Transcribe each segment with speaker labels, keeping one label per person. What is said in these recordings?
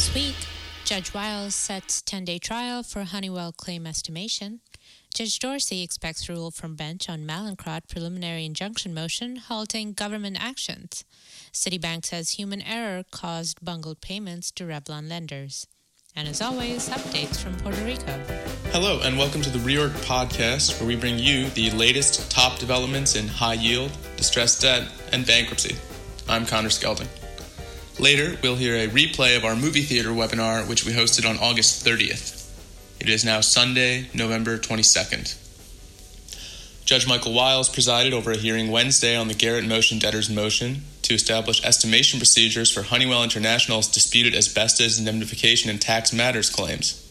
Speaker 1: This week, Judge Wiles sets 10 day trial for Honeywell claim estimation. Judge Dorsey expects rule from bench on Mallinckrodt preliminary injunction motion halting government actions. Citibank says human error caused bungled payments to Revlon lenders. And as always, updates from Puerto Rico.
Speaker 2: Hello, and welcome to the Reorg Podcast, where we bring you the latest top developments in high yield, distressed debt, and bankruptcy. I'm Connor Skelding. Later, we'll hear a replay of our movie theater webinar, which we hosted on August 30th. It is now Sunday, November 22nd. Judge Michael Wiles presided over a hearing Wednesday on the Garrett Motion debtor's motion to establish estimation procedures for Honeywell International's disputed asbestos indemnification and tax matters claims.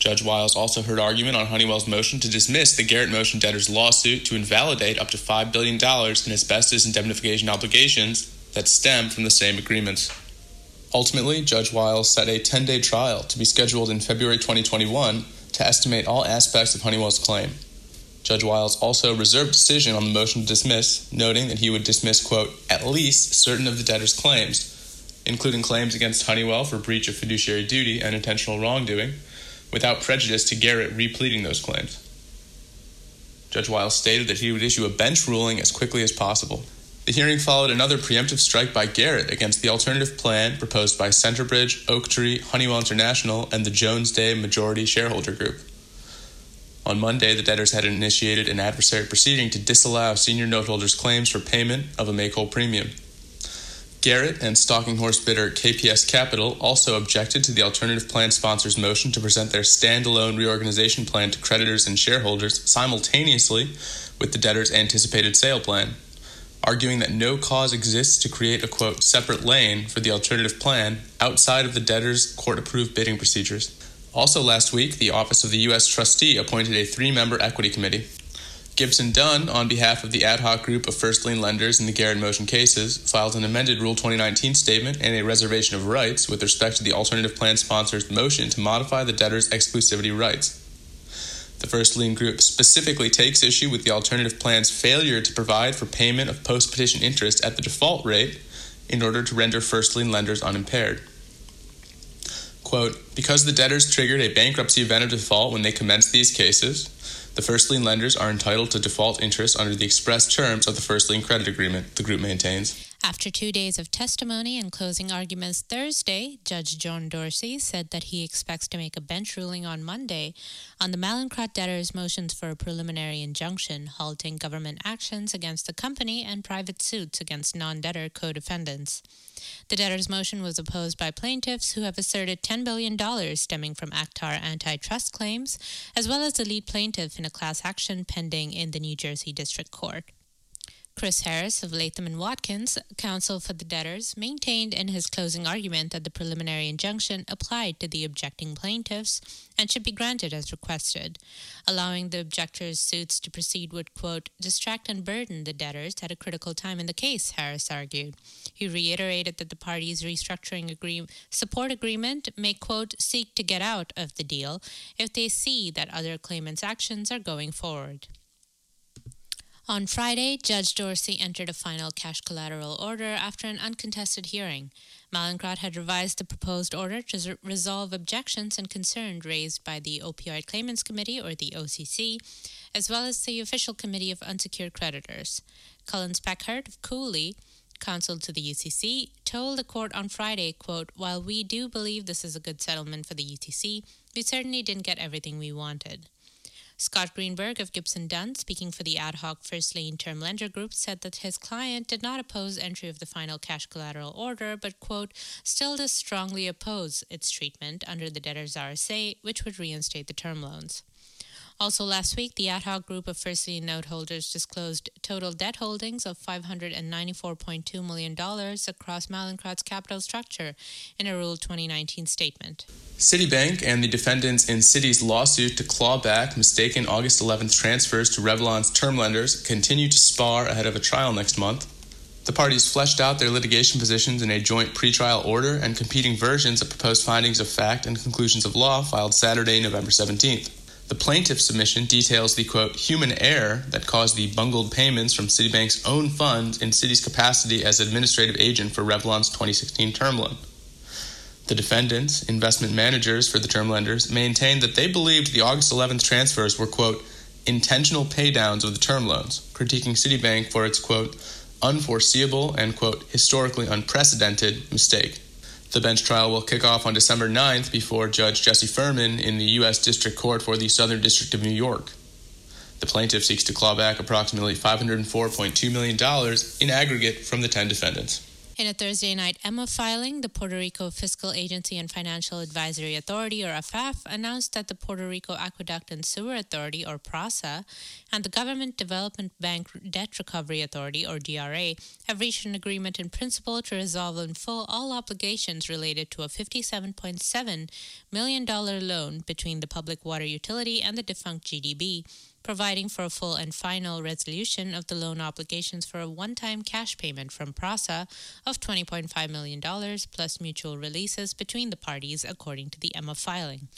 Speaker 2: Judge Wiles also heard argument on Honeywell's motion to dismiss the Garrett Motion debtor's lawsuit to invalidate up to $5 billion in asbestos indemnification obligations that stem from the same agreement. Ultimately, Judge Wiles set a 10 day trial to be scheduled in February 2021 to estimate all aspects of Honeywell's claim. Judge Wiles also reserved decision on the motion to dismiss, noting that he would dismiss, quote, at least certain of the debtor's claims, including claims against Honeywell for breach of fiduciary duty and intentional wrongdoing, without prejudice to Garrett repleading those claims. Judge Wiles stated that he would issue a bench ruling as quickly as possible. The hearing followed another preemptive strike by Garrett against the alternative plan proposed by Centerbridge, Oaktree, Honeywell International, and the Jones Day Majority Shareholder Group. On Monday, the debtors had initiated an adversary proceeding to disallow senior noteholders' claims for payment of a make whole premium. Garrett and stalking horse bidder KPS Capital also objected to the alternative plan sponsor's motion to present their standalone reorganization plan to creditors and shareholders simultaneously with the debtor's anticipated sale plan arguing that no cause exists to create a quote separate lane for the alternative plan outside of the debtor's court approved bidding procedures. Also last week, the Office of the U.S. Trustee appointed a three member equity committee. Gibson Dunn, on behalf of the ad hoc group of first lien lenders in the Garrett Motion cases, filed an amended Rule 2019 statement and a reservation of rights with respect to the alternative plan sponsor's motion to modify the debtor's exclusivity rights. The first lien group specifically takes issue with the alternative plan's failure to provide for payment of post petition interest at the default rate in order to render first lien lenders unimpaired. Quote, because the debtors triggered a bankruptcy event of default when they commenced these cases, the first lien lenders are entitled to default interest under the express terms of the first lien credit agreement, the group maintains.
Speaker 1: After two days of testimony and closing arguments Thursday, Judge John Dorsey said that he expects to make a bench ruling on Monday on the Mallinckrodt debtors' motions for a preliminary injunction halting government actions against the company and private suits against non debtor co defendants. The debtors' motion was opposed by plaintiffs who have asserted $10 billion stemming from Acthar antitrust claims, as well as the lead plaintiff in a class action pending in the New Jersey District Court. Chris Harris of Latham and Watkins, counsel for the debtors, maintained in his closing argument that the preliminary injunction applied to the objecting plaintiffs and should be granted as requested. Allowing the objectors' suits to proceed would, quote, distract and burden the debtors at a critical time in the case, Harris argued. He reiterated that the parties' restructuring agree- support agreement may, quote, seek to get out of the deal if they see that other claimants' actions are going forward. On Friday, Judge Dorsey entered a final cash collateral order after an uncontested hearing. Mallinckrodt had revised the proposed order to resolve objections and concerns raised by the Opioid Claimants Committee, or the OCC, as well as the Official Committee of Unsecured Creditors. Cullen Speckhart of Cooley, counsel to the UCC, told the court on Friday, quote, While we do believe this is a good settlement for the UCC, we certainly didn't get everything we wanted. Scott Greenberg of Gibson Dunn, speaking for the ad hoc First Lien Term Lender Group, said that his client did not oppose entry of the final cash collateral order, but, quote, still does strongly oppose its treatment under the debtor's RSA, which would reinstate the term loans. Also, last week, the ad hoc group of first lien note holders disclosed total debt holdings of $594.2 million across Mallinckrodt's capital structure in a Rule 2019 statement.
Speaker 2: Citibank and the defendants in Citi's lawsuit to claw back mistaken August 11th transfers to Revlon's term lenders continue to spar ahead of a trial next month. The parties fleshed out their litigation positions in a joint pretrial order and competing versions of proposed findings of fact and conclusions of law filed Saturday, November 17th. The plaintiff's submission details the quote human error that caused the bungled payments from Citibank's own funds in Citi's capacity as administrative agent for Revlon's 2016 term loan. The defendants, investment managers for the term lenders, maintained that they believed the August 11th transfers were, quote, intentional paydowns of the term loans, critiquing Citibank for its, quote, unforeseeable and, quote, historically unprecedented mistake. The bench trial will kick off on December 9th before Judge Jesse Furman in the U.S. District Court for the Southern District of New York. The plaintiff seeks to claw back approximately $504.2 million in aggregate from the 10 defendants.
Speaker 1: In a Thursday night EMMA filing, the Puerto Rico Fiscal Agency and Financial Advisory Authority, or AFAF, announced that the Puerto Rico Aqueduct and Sewer Authority, or PRASA, and the Government Development Bank Debt Recovery Authority, or DRA, have reached an agreement in principle to resolve in full all obligations related to a $57.7 million loan between the public water utility and the defunct GDB providing for a full and final resolution of the loan obligations for a one time cash payment from PRASA of $20.5 million plus mutual releases between the parties, according to the EMMA filing.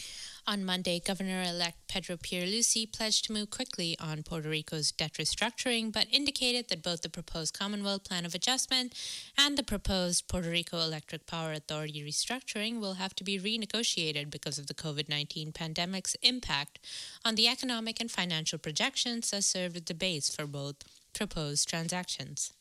Speaker 1: On Monday, Governor elect Pedro Pierluisi pledged to move quickly on Puerto Rico's debt restructuring, but indicated that both the proposed Commonwealth Plan of Adjustment and the proposed Puerto Rico Electric Power Authority restructuring will have to be renegotiated because of the COVID 19 pandemic's impact on the economic and financial projections that served as the base for both proposed transactions.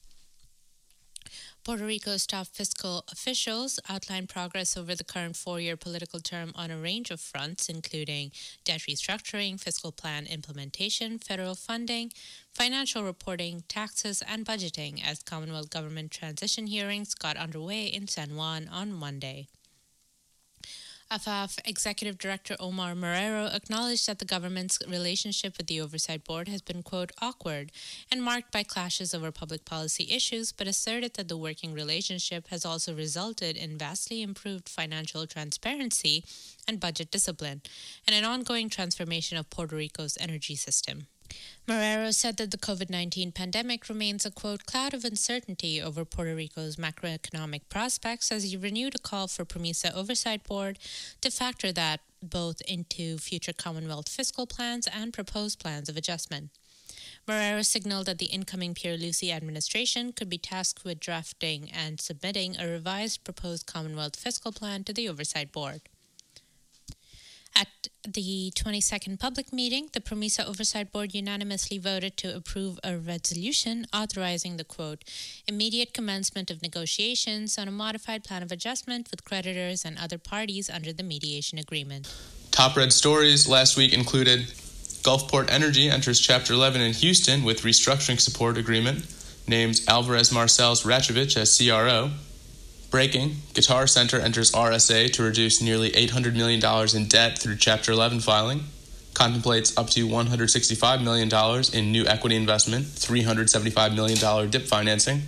Speaker 1: Puerto Rico's top fiscal officials outlined progress over the current four year political term on a range of fronts, including debt restructuring, fiscal plan implementation, federal funding, financial reporting, taxes, and budgeting as Commonwealth government transition hearings got underway in San Juan on Monday. AFAF Executive Director Omar Marrero acknowledged that the government's relationship with the Oversight Board has been, quote, awkward and marked by clashes over public policy issues, but asserted that the working relationship has also resulted in vastly improved financial transparency and budget discipline and an ongoing transformation of Puerto Rico's energy system. Marrero said that the COVID 19 pandemic remains a quote cloud of uncertainty over Puerto Rico's macroeconomic prospects as he renewed a call for PROMESA Oversight Board to factor that both into future Commonwealth fiscal plans and proposed plans of adjustment. Marrero signaled that the incoming Pierluisi administration could be tasked with drafting and submitting a revised proposed Commonwealth fiscal plan to the Oversight Board. At the 22nd public meeting, the PROMESA Oversight Board unanimously voted to approve a resolution authorizing the quote, immediate commencement of negotiations on a modified plan of adjustment with creditors and other parties under the mediation agreement.
Speaker 2: Top red stories last week included Gulfport Energy enters Chapter 11 in Houston with restructuring support agreement, names Alvarez Marsal Rachovich as CRO, Breaking, Guitar Center enters RSA to reduce nearly $800 million in debt through Chapter 11 filing, contemplates up to $165 million in new equity investment, $375 million DIP financing,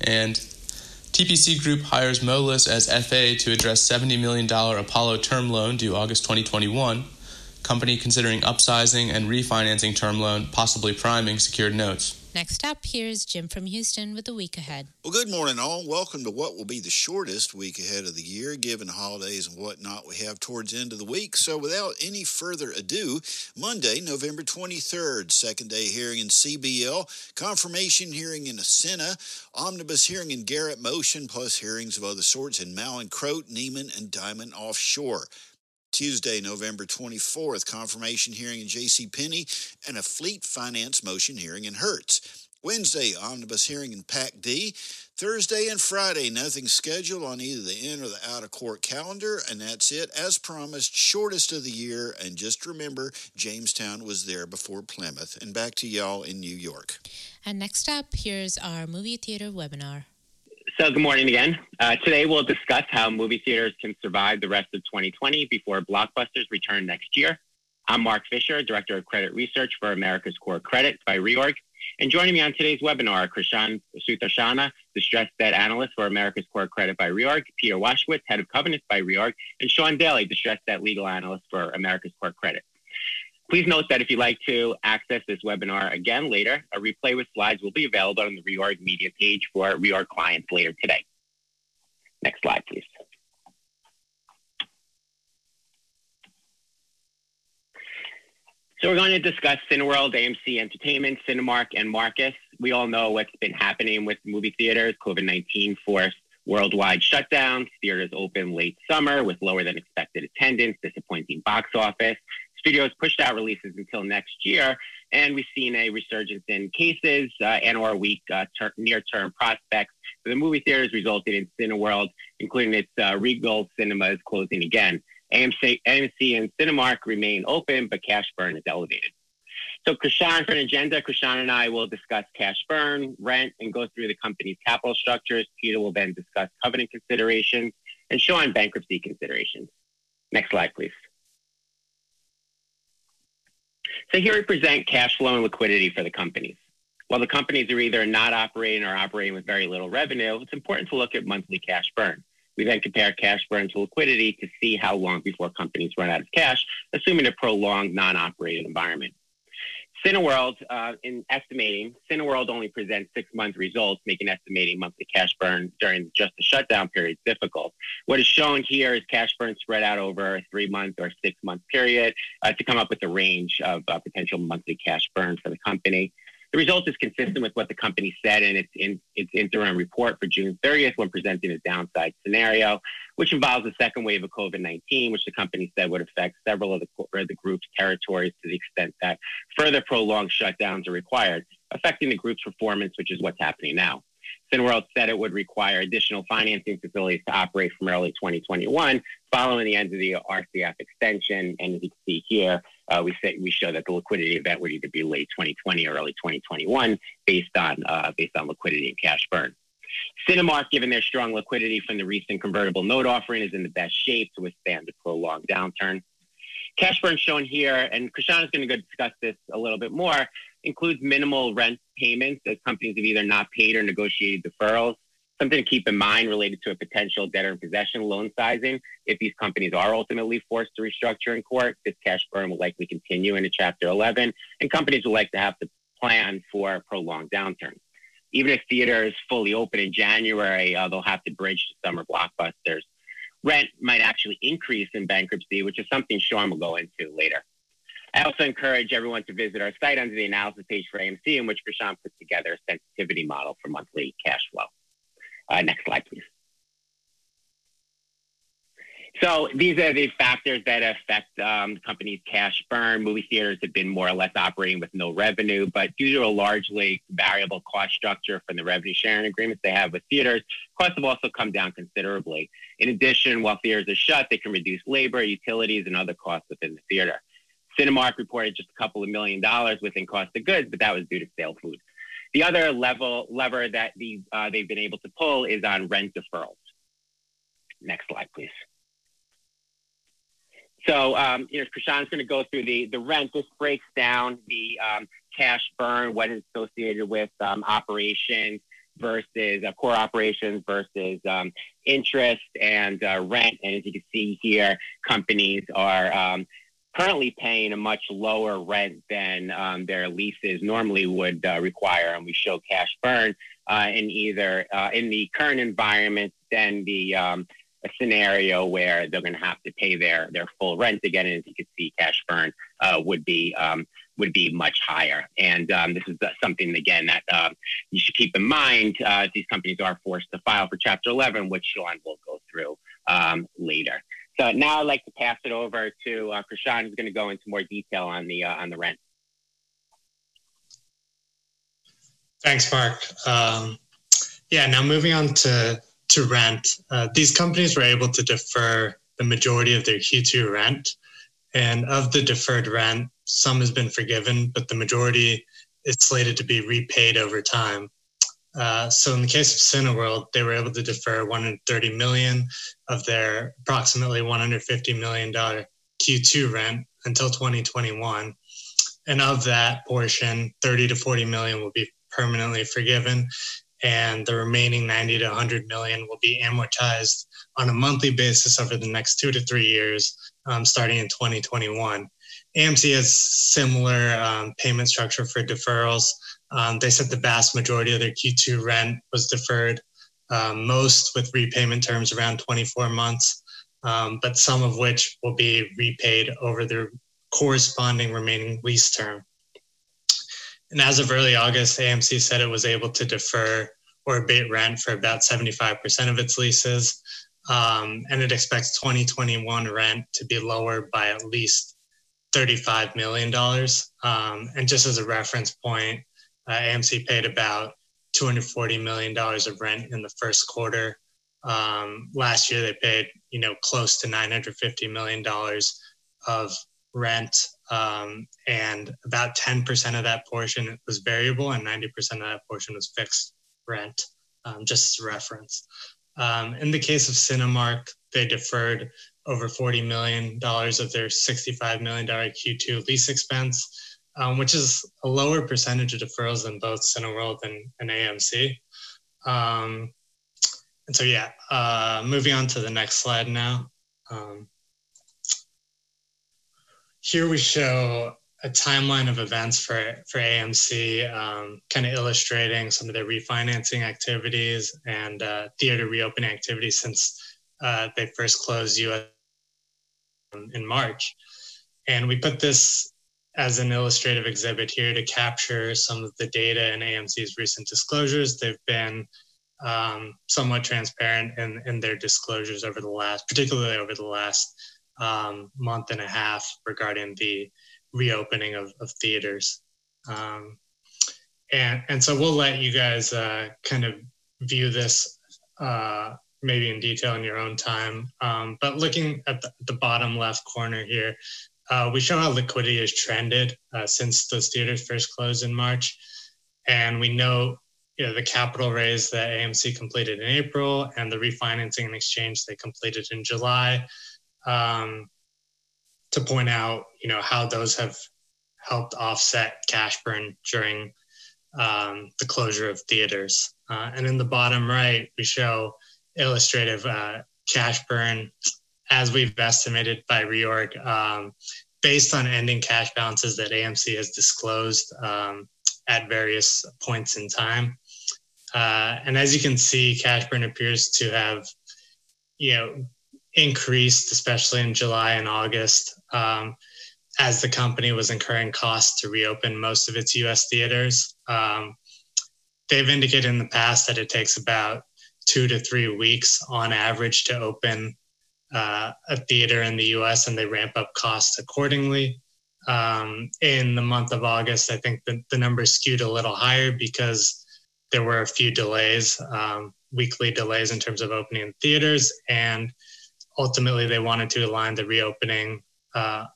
Speaker 2: and TPC Group hires Moelis as FA to address $70 million Apollo term loan due August 2021, company considering upsizing and refinancing term loan, possibly priming secured notes.
Speaker 1: Next up, here's Jim from Houston with the week ahead.
Speaker 3: Well, good morning, all. Welcome to what will be the shortest week ahead of the year, given the holidays and whatnot we have towards end of the week. So, without any further ado, Monday, November 23rd, second day hearing in CBL, confirmation hearing in Ascena, omnibus hearing in Garrett Motion, plus hearings of other sorts in Mallinckrodt, Neiman, and Diamond Offshore. Tuesday, November 24th, confirmation hearing in J.C. Penney and a fleet finance motion hearing in Hertz. Wednesday, omnibus hearing in Pac D. Thursday and Friday, nothing scheduled on either the in or the out of court calendar, and that's it. As promised, shortest of the year. And just remember, Jamestown was there before Plymouth. And back to y'all in New York.
Speaker 1: And next up, here's our movie theater webinar.
Speaker 4: So, good morning again. Uh, today, we'll discuss how movie theaters can survive the rest of 2020 before blockbusters return next year. I'm Mark Fisher, Director of Credit Research for America's Core Credit by Reorg. And joining me on today's webinar are Krishan Sutarshana, Distressed Debt Analyst for America's Core Credit by Reorg, Peter Washwitz, Head of Covenants by Reorg, and Sean Daly, Distressed Debt Legal Analyst for America's Core Credit. Please note that if you'd like to access this webinar again later, a replay with slides will be available on the Reorg media page for Reorg clients later today. Next slide, please. So we're going to discuss Cineworld, AMC Entertainment, Cinemark, and Marcus. We all know what's been happening with movie theaters. COVID-19 forced Worldwide shutdowns, theaters open late summer with lower than expected attendance, disappointing box office. Studios pushed out releases until next year, and we've seen a resurgence in cases uh, and or weak uh, ter- near-term prospects for the movie theaters, resulted in Cineworld, including its uh, Regal cinemas, closing again. AMC, AMC and Cinemark remain open, but cash burn is elevated. So Krishan for an agenda, Krishan and I will discuss cash burn, rent, and go through the company's capital structures. Peter will then discuss covenant considerations and Sean bankruptcy considerations. Next slide, please. So here we present cash flow and liquidity for the companies. While the companies are either not operating or operating with very little revenue, it's important to look at monthly cash burn. We then compare cash burn to liquidity to see how long before companies run out of cash, assuming a prolonged non-operating environment. Cineworld, uh, in estimating, Cineworld only presents six month results, making estimating monthly cash burn during just the shutdown period difficult. What is shown here is cash burn spread out over a three month or six month period uh, to come up with a range of uh, potential monthly cash burn for the company. The result is consistent with what the company said in its, in its interim report for June 30th when presenting a downside scenario, which involves a second wave of COVID 19, which the company said would affect several of the, the group's territories to the extent that further prolonged shutdowns are required, affecting the group's performance, which is what's happening now. Cineworld said it would require additional financing facilities to operate from early 2021 following the end of the RCF extension. And as you can see here, uh, we say we show that the liquidity event would either be late 2020 or early 2021 based on uh, based on liquidity and cash burn. Cinemark, given their strong liquidity from the recent convertible note offering, is in the best shape to withstand the prolonged downturn. Cash burn shown here, and Krishan is going to go discuss this a little bit more, includes minimal rent payments as companies have either not paid or negotiated deferrals. Something to keep in mind related to a potential debtor in possession loan sizing. If these companies are ultimately forced to restructure in court, this cash burn will likely continue into Chapter 11, and companies will like to have to plan for a prolonged downturn. Even if theaters fully open in January, uh, they'll have to bridge to summer blockbusters. Rent might actually increase in bankruptcy, which is something Sean will go into later. I also encourage everyone to visit our site under the analysis page for AMC, in which Krishan put together a sensitivity model for monthly cash flow. Uh, next slide, please. So these are the factors that affect um, the company's cash burn. Movie theaters have been more or less operating with no revenue, but due to a largely variable cost structure from the revenue sharing agreements they have with theaters, costs have also come down considerably. In addition, while theaters are shut, they can reduce labor, utilities, and other costs within the theater. Cinemark reported just a couple of million dollars within cost of goods, but that was due to sale food. The other level lever that these, uh, they've been able to pull is on rent deferrals. Next slide, please. So, um, you know, Krishan's going to go through the, the rent. This breaks down the um, cash burn, what is associated with um, operations versus uh, core operations versus um, interest and uh, rent. And as you can see here, companies are um, currently paying a much lower rent than um, their leases normally would uh, require, and we show cash burn uh, in either uh, in the current environment than the um, scenario where they're going to have to pay their their full rent again, and as you can see, cash burn uh, would be um, would be much higher. And um, this is uh, something again that uh, you should keep in mind. these companies are forced to file for Chapter 11, which Sean will go through um, later. So now I'd like to pass it over to uh, Krishan, who's going to go into more detail on the uh, on the rent.
Speaker 5: Thanks, Mark. Um, yeah, now moving on to to rent. Uh, these companies were able to defer the majority of their Q2 rent, and of the deferred rent, some has been forgiven, but the majority is slated to be repaid over time. Uh, so in the case of Cineworld, they were able to defer 130 million of their approximately 150 million dollar Q2 rent until 2021, and of that portion, 30 to 40 million will be permanently forgiven, and the remaining 90 to 100 million will be amortized on a monthly basis over the next two to three years, um, starting in 2021. AMC has similar um, payment structure for deferrals um, they said the vast majority of their Q2 rent was deferred, um, most with repayment terms around 24 months, um, but some of which will be repaid over their corresponding remaining lease term. And as of early August, AMC said it was able to defer or abate rent for about 75% of its leases. Um, and it expects 2021 rent to be lower by at least $35 million. Um, and just as a reference point, uh, AMC paid about $240 million of rent in the first quarter. Um, last year, they paid, you know, close to $950 million of rent. Um, and about 10% of that portion was variable and 90% of that portion was fixed rent, um, just as a reference. Um, in the case of Cinemark, they deferred over $40 million of their $65 million Q2 lease expense, um, which is a lower percentage of deferrals than both Cineworld and, and AMC. Um, and so, yeah, uh, moving on to the next slide now. Um, here we show a timeline of events for, for AMC, um, kind of illustrating some of their refinancing activities and uh, theater reopening activities since uh, they first closed US in March. And we put this as an illustrative exhibit here to capture some of the data in AMC's recent disclosures. They've been um, somewhat transparent in, in their disclosures over the last, particularly over the last um, month and a half regarding the reopening of, of theaters. Um, and, and so we'll let you guys uh, kind of view this uh, maybe in detail in your own time. Um, but looking at the, the, bottom left corner here, uh, we show how liquidity has trended uh, since those theaters first closed in March. And we know, you know the capital raise that AMC completed in April and the refinancing and exchange they completed in July. Um, to point out, you know, how those have helped offset cash burn during um, the closure of theaters. Uh, and in the bottom right, we show illustrative uh, cash burn as we've estimated by reorg um, based on ending cash balances that AMC has disclosed um, at various points in time. Uh, and as you can see, cash burn appears to have, you know, increased, especially in July and August, um, as the company was incurring costs to reopen most of its US theaters. Um, they've indicated in the past that it takes about two to three weeks on average to open uh, a theater in the US and they ramp up costs accordingly. Um, in the month of August, I think the, the numbers skewed a little higher because there were a few delays, um, weekly delays in terms of opening theaters. And ultimately they wanted to align the reopening uh,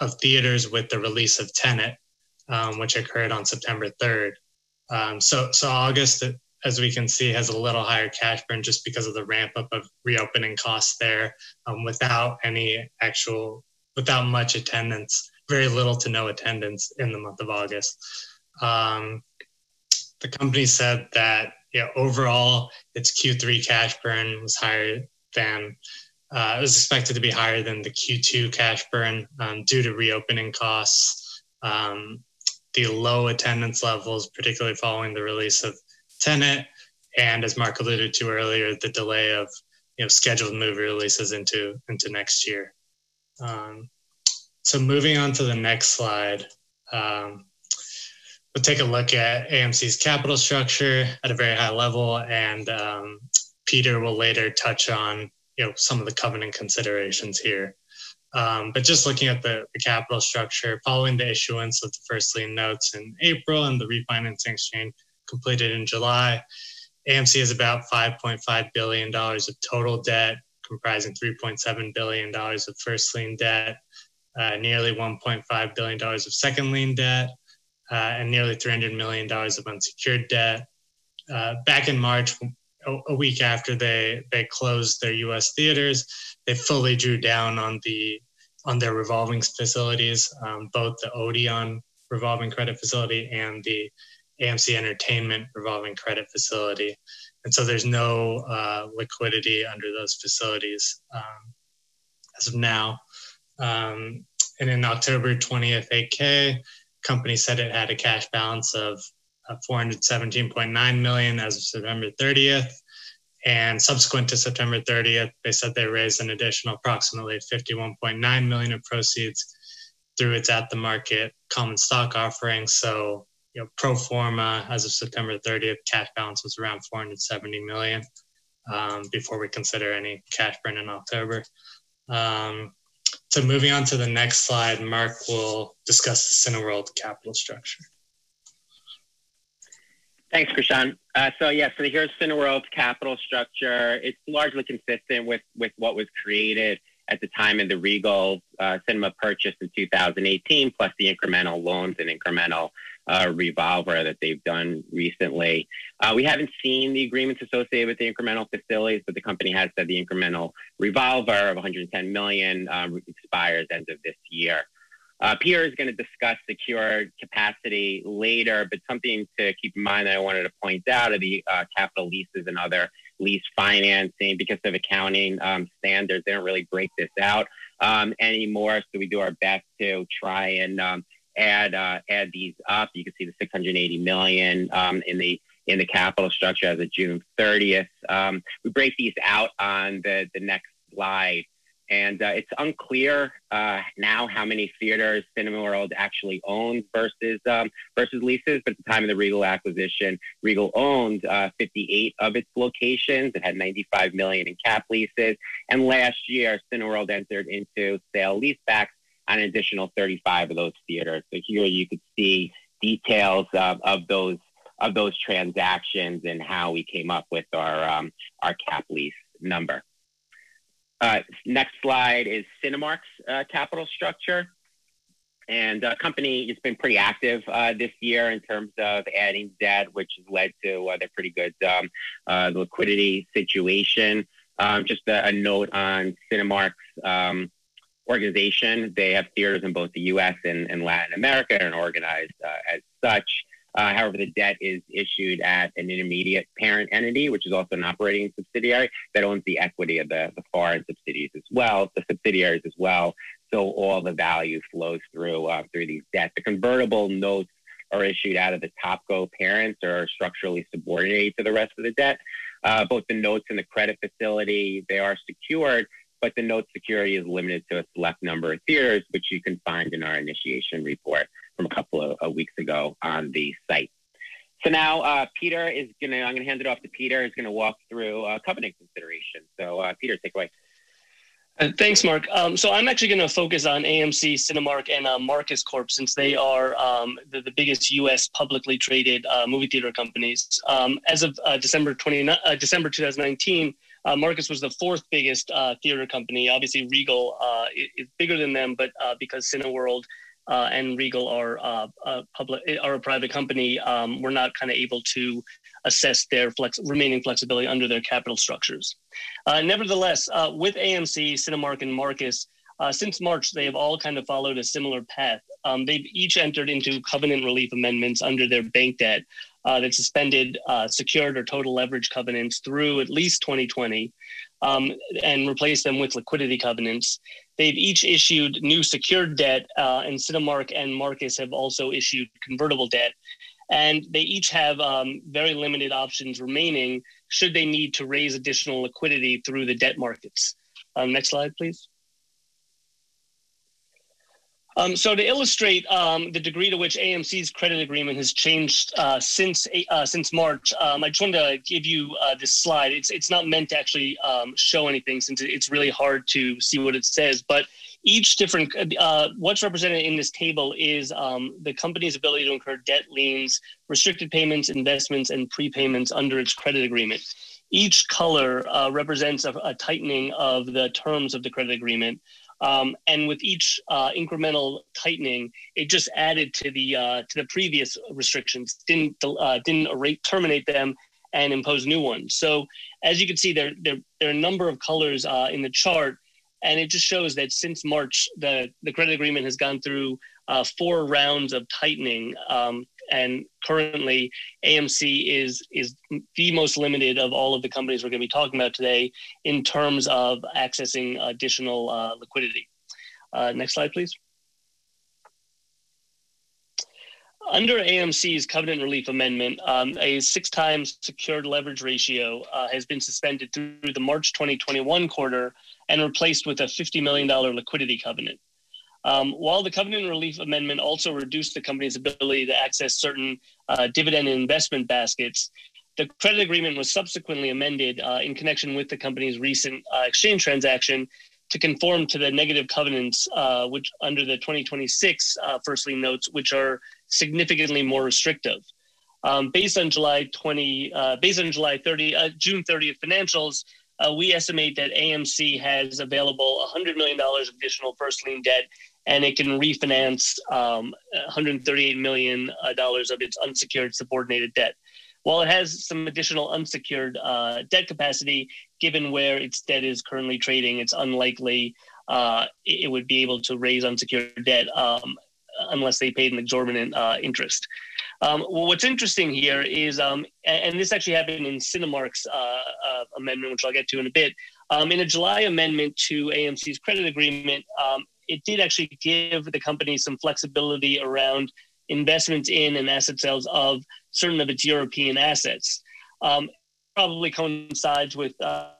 Speaker 5: of theaters with the release of Tenet, um, which occurred on September 3rd. Um, so, so August, as we can see, has a little higher cash burn just because of the ramp up of reopening costs there, um, without any actual, without much attendance, very little to no attendance in the month of August. Um, the company said that know, overall its Q3 cash burn was higher than uh, it was expected to be higher than the Q2 cash burn um, due to reopening costs, um, the low attendance levels, particularly following the release of Tenet, and as Mark alluded to earlier, the delay of you know scheduled movie releases into into next year. Um, so moving on to the next slide, um, we'll take a look at AMC's capital structure at a very high level, and um, Peter will later touch on you know some of the covenant considerations here. Um, but just looking at the, the, capital structure, following the issuance of the first lien notes in April and the refinancing exchange completed in July, AMC has about $5.5 billion of total debt, comprising $3.7 billion of first lien debt, uh, nearly $1.5 billion of second lien debt, uh, and nearly $300 million of unsecured debt. Uh, back in March, a, week after they they closed their U.S. theaters, they fully drew down on the on their revolving facilities, um, both the Odeon revolving credit facility and the AMC Entertainment revolving credit facility, and so there's no uh, liquidity under those facilities um, as of now. Um, and in October 20th, 8K company said it had a cash balance of 417.9 million as of September 30th. And subsequent to September 30th, they said they raised an additional approximately 51.9 million of proceeds through its at the market common stock offering. So you know, pro forma as of September 30th, cash balance was around 470 million um, before we consider any cash burn in October. Um, so moving on to the next slide, Mark will discuss the Cineworld capital structure.
Speaker 4: Thanks, Krishan. Uh, so yeah, so here's Cineworld's capital structure. It's largely consistent with with what was created at the time of the Regal uh, cinema purchase in 2018, plus the incremental loans and incremental uh, revolver that they've done recently. Uh, we haven't seen the agreements associated with the incremental facilities, but the company has said the incremental revolver of 110 million um, expires end of this year. Uh, Peter is going to discuss secured capacity later, but something to keep in mind that I wanted to point out are the uh, capital leases and other lease financing because of accounting um, standards. They don't really break this out um, anymore, so we do our best to try and um, add uh, add these up. You can see the 680 million um, in the in the capital structure as of June 30th. Um, we break these out on the the next slide. And uh, it's unclear uh, now how many theaters Cineworld actually owns versus um, versus leases. But at the time of the Regal acquisition, Regal owned uh, 58 of its locations. It had 95 million in cap leases, and last year, Cineworld entered into sale leasebacks an additional 35 of those theaters. So here you could see details of, of those of those transactions and how we came up with our um, our cap lease number. Uh, next slide is Cinemark's uh, capital structure. And uh, company has been pretty active uh, this year in terms of adding debt, which has led to uh, their pretty good um, uh, liquidity situation. Um, just a, a, note on Cinemark's um, organization. They have theaters in both the U.S. and, and Latin America and organized uh, as such. Uh, however, the debt is issued at an intermediate parent entity, which is also an operating subsidiary that owns the equity of the, the foreign subsidiaries as well, the subsidiaries as well. So all the value flows through uh, through these debts. The convertible notes are issued out of the Topco parents or are structurally subordinate to the rest of the debt. Uh, both the notes and the credit facility, they are secured, but the note security is limited to a select number of theaters, which you can find in our initiation report from a couple of, weeks ago on the site. So now uh, Peter is going to, I'm going to hand it off to Peter, is going to walk through uh, covenant consideration. So uh, Peter, take away.
Speaker 6: Uh, thanks, Mark. Um, so I'm actually going to focus on AMC, Cinemark, and uh, Marcus Corp since they are um, the, the, biggest U.S. publicly traded uh, movie theater companies. Um, as of uh, December 20, uh, December 2019, uh, Marcus was the fourth biggest theater company. Obviously, Regal is bigger than them, but because Cineworld uh, and Regal are uh, a public are a private company, um, we're not kind of able to assess their flex, remaining flexibility under their capital structures. Uh, nevertheless, uh, with AMC, Cinemark, and Marcus, uh, since March, they have all kind of followed a similar path. Um, they've each entered into covenant relief amendments under their bank debt uh, that suspended secured or total leverage covenants through at least 2020 um, and replaced them with liquidity covenants. They've each issued new secured debt, uh, and Cinemark and Marcus have also issued convertible debt. And they each have um, very limited options remaining should they need to raise additional liquidity through the debt markets. Um, next slide, please. Um, so to illustrate um, the degree to which AMC's credit agreement has changed uh, since uh, since March, um, I just wanted to give you uh, this slide. It's it's not meant to actually um, show anything since it's really hard to see what it says. But each different uh, what's represented in this table is um, the company's ability to incur debt liens, restricted payments, investments, and prepayments under its credit agreement. Each color uh, represents a, a tightening of the terms of the credit agreement. Um, and with each uh, incremental tightening, it just added to the uh, to the previous restrictions. Didn't uh, didn't erase, terminate them and impose new ones. So as you can see, there there, there are a number of colors uh, in the chart, and it just shows that since March, the the credit agreement has gone through uh, four rounds of tightening. Um, and currently, AMC is is the most limited of all of the companies we're going to be talking about today in terms of accessing additional uh, liquidity. Uh, next slide, please. Under AMC's covenant relief amendment, um, a six times secured leverage ratio uh, has been suspended through the March 2021 quarter and replaced with a $50 million liquidity covenant. Um, while the covenant relief amendment also reduced the company's ability to access certain uh, dividend and investment baskets, the credit agreement was subsequently amended uh, in connection with the company's recent uh, exchange transaction to conform to the negative covenants, uh, which under the 2026 uh, first lien notes, which are significantly more restrictive. Um, based on July 20, uh, based on July 30, uh, June 30th financials, we estimate that AMC has available $100 million of additional first lien debt, and it can refinance um, $138 million uh, of its unsecured subordinated debt. While it has some additional unsecured uh, debt capacity, given where its debt is currently trading, it's unlikely uh, it would be able to raise unsecured debt um, unless they paid an exorbitant interest. Um, well, what's interesting here is, um, and this actually happened in Cinemark's uh, uh, amendment, which I'll get to in a bit. Um, in a July amendment to AMC's credit agreement, um, it did actually give the company some flexibility around investments in and asset sales of certain of its European assets. Um, probably coincides with uh,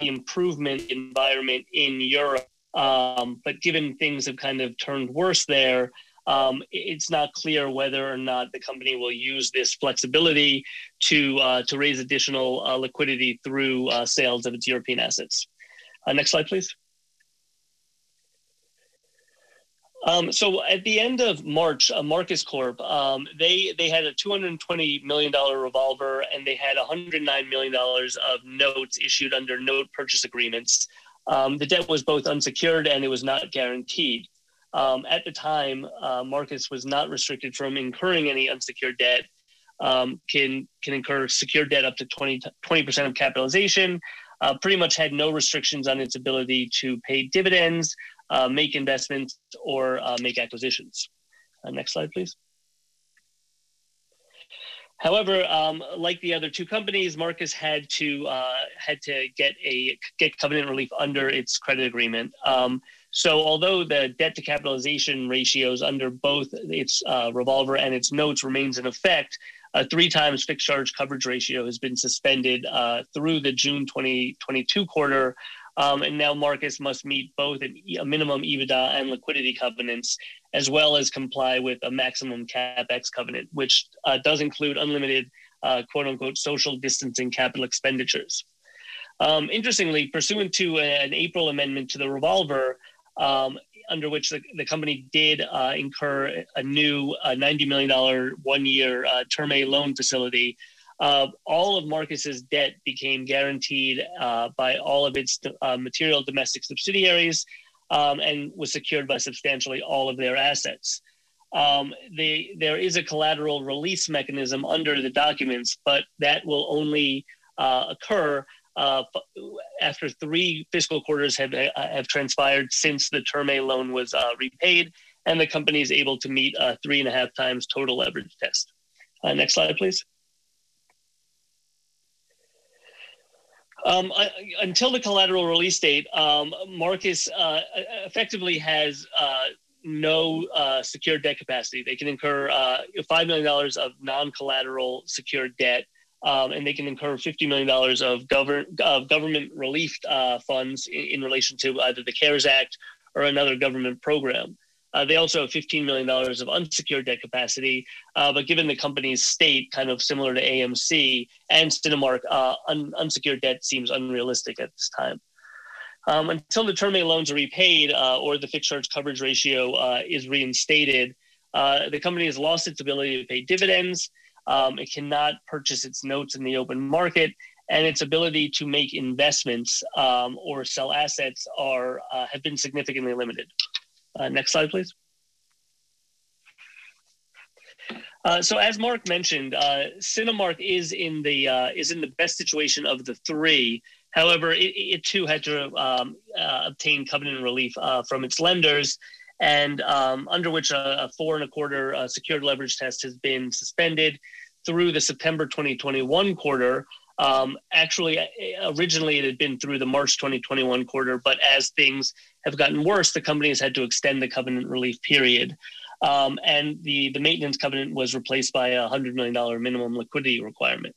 Speaker 6: the improvement environment in Europe. Um, but given things have kind of turned worse there, um, it's not clear whether or not the company will use this flexibility to uh, to raise additional uh, liquidity through uh, sales of its European assets. Uh, next slide, please. Um, so at the end of March, uh, Marcus Corp, um, they they had a 220 million dollar revolver and they had 109 million dollars of notes issued under note purchase agreements. Um, the debt was both unsecured and it was not guaranteed. Um, at the time, uh, Marcus was not restricted from incurring any unsecured debt. Um, can can incur secured debt up to 20 percent of capitalization. Uh, pretty much had no restrictions on its ability to pay dividends, uh, make investments, or uh, make acquisitions. Uh, next slide, please. However, um, like the other two companies, Marcus had to uh, had to get a get covenant relief under its credit agreement. Um, so, although the debt to capitalization ratios under both its uh, revolver and its notes remains in effect, a three times fixed charge coverage ratio has been suspended uh, through the June 2022 quarter. Um, and now Marcus must meet both a minimum EBITDA and liquidity covenants, as well as comply with a maximum capex covenant, which uh, does include unlimited uh, quote unquote social distancing capital expenditures. Um, interestingly, pursuant to an April amendment to the revolver, um, under which the, the company did uh, incur a new uh, $90 million one year uh, term A loan facility. Uh, all of Marcus's debt became guaranteed uh, by all of its uh, material domestic subsidiaries um, and was secured by substantially all of their assets. Um, they, there is a collateral release mechanism under the documents, but that will only occur uh, after three fiscal quarters have, uh, have transpired since the Term A loan was uh, repaid, and the company is able to meet a three and a half times total leverage test. Uh, next slide, please. Um, until the collateral release date, um, Marcus uh, effectively has uh, no uh, secured debt capacity. They can incur uh, $5 million of non collateral secured debt um, and they can incur $50 million of, of government relief uh, funds in, in, relation to either the CARES Act or another government program. Uh, they also have $15 million of unsecured debt capacity, uh, but given the company's state, kind of similar to AMC and Cinemark, uh, un- unsecured debt seems unrealistic at this time. Um, until the term A loans are repaid uh, or the fixed charge coverage ratio uh, is reinstated, the company has lost its ability to pay dividends um, it cannot purchase its notes in the open market, and its ability to make investments um, or sell assets are uh, have been significantly limited. Uh, next slide, please. Uh, so, as Mark mentioned, uh, Cinemark is in the uh, is in the best situation of the three. However, it, it too had to um, uh, obtain covenant relief from its lenders and um, under which a, a, four and a quarter uh, secured leverage test has been suspended through the September 2021 quarter. Um, actually, uh, originally it had been through the March 2021 quarter, but as things have gotten worse, the company has had to extend the covenant relief period. Um, and the, the maintenance covenant was replaced by a $100 million minimum liquidity requirement.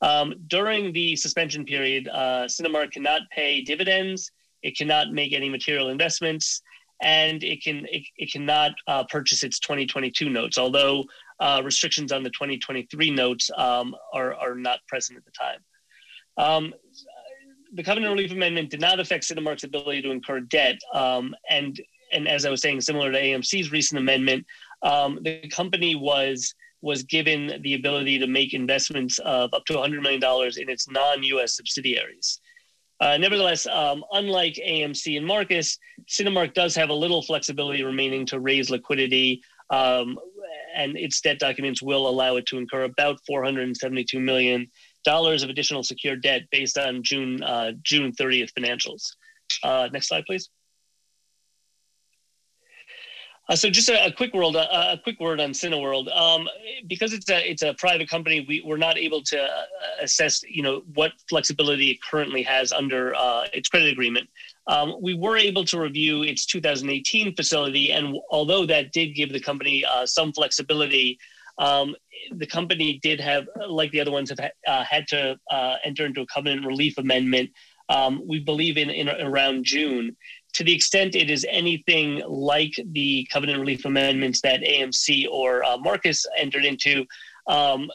Speaker 6: Um, during the suspension period, uh, Cinemark cannot pay dividends, it cannot make any material investments, and it can it, it cannot uh, purchase its 2022 notes, although uh, restrictions on the 2023 notes um, are are not present at the time. Um, the covenant relief amendment did not affect Cinemark's ability to incur debt, um, and and as I was saying, similar to AMC's recent amendment, um, the company was was given the ability to make investments of up to $100 million in its non-U.S. subsidiaries. Uh, nevertheless, um, unlike AMC and Marcus, Cinemark does have a little flexibility remaining to raise liquidity, um, and its debt documents will allow it to incur about 472 million dollars of additional secured debt based on June uh, June 30th financials. Uh, next slide, please. Uh, so just a, a quick word, uh, a quick word on Cineworld. Um, because it's a it's a private company, we we're not able to uh, assess, you know, what flexibility it currently has under uh, its credit agreement. Um, we were able to review its 2018 facility, and although that did give the company uh, some flexibility, um, the company did have, like the other ones, have uh, had to enter into a covenant relief amendment. Um, we believe in, in around June to the extent it is anything like the covenant relief amendments that AMC or uh, Marcus entered into, um,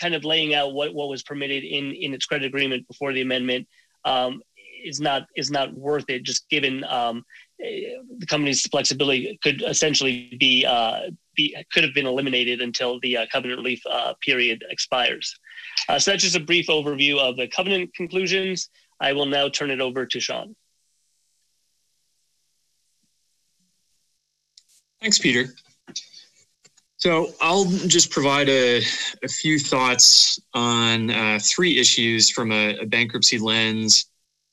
Speaker 6: kind of laying out what, what was permitted in, in its credit agreement before the amendment, um, is not is not worth it. Just given um, the company's flexibility could essentially be uh, be could have been eliminated until the uh, covenant relief uh, period expires. Uh, so that's just a brief overview of the covenant conclusions. I will now turn it over to Sean.
Speaker 7: Thanks, Peter. So I'll just provide a, a few thoughts on uh, three issues from a, a, bankruptcy lens,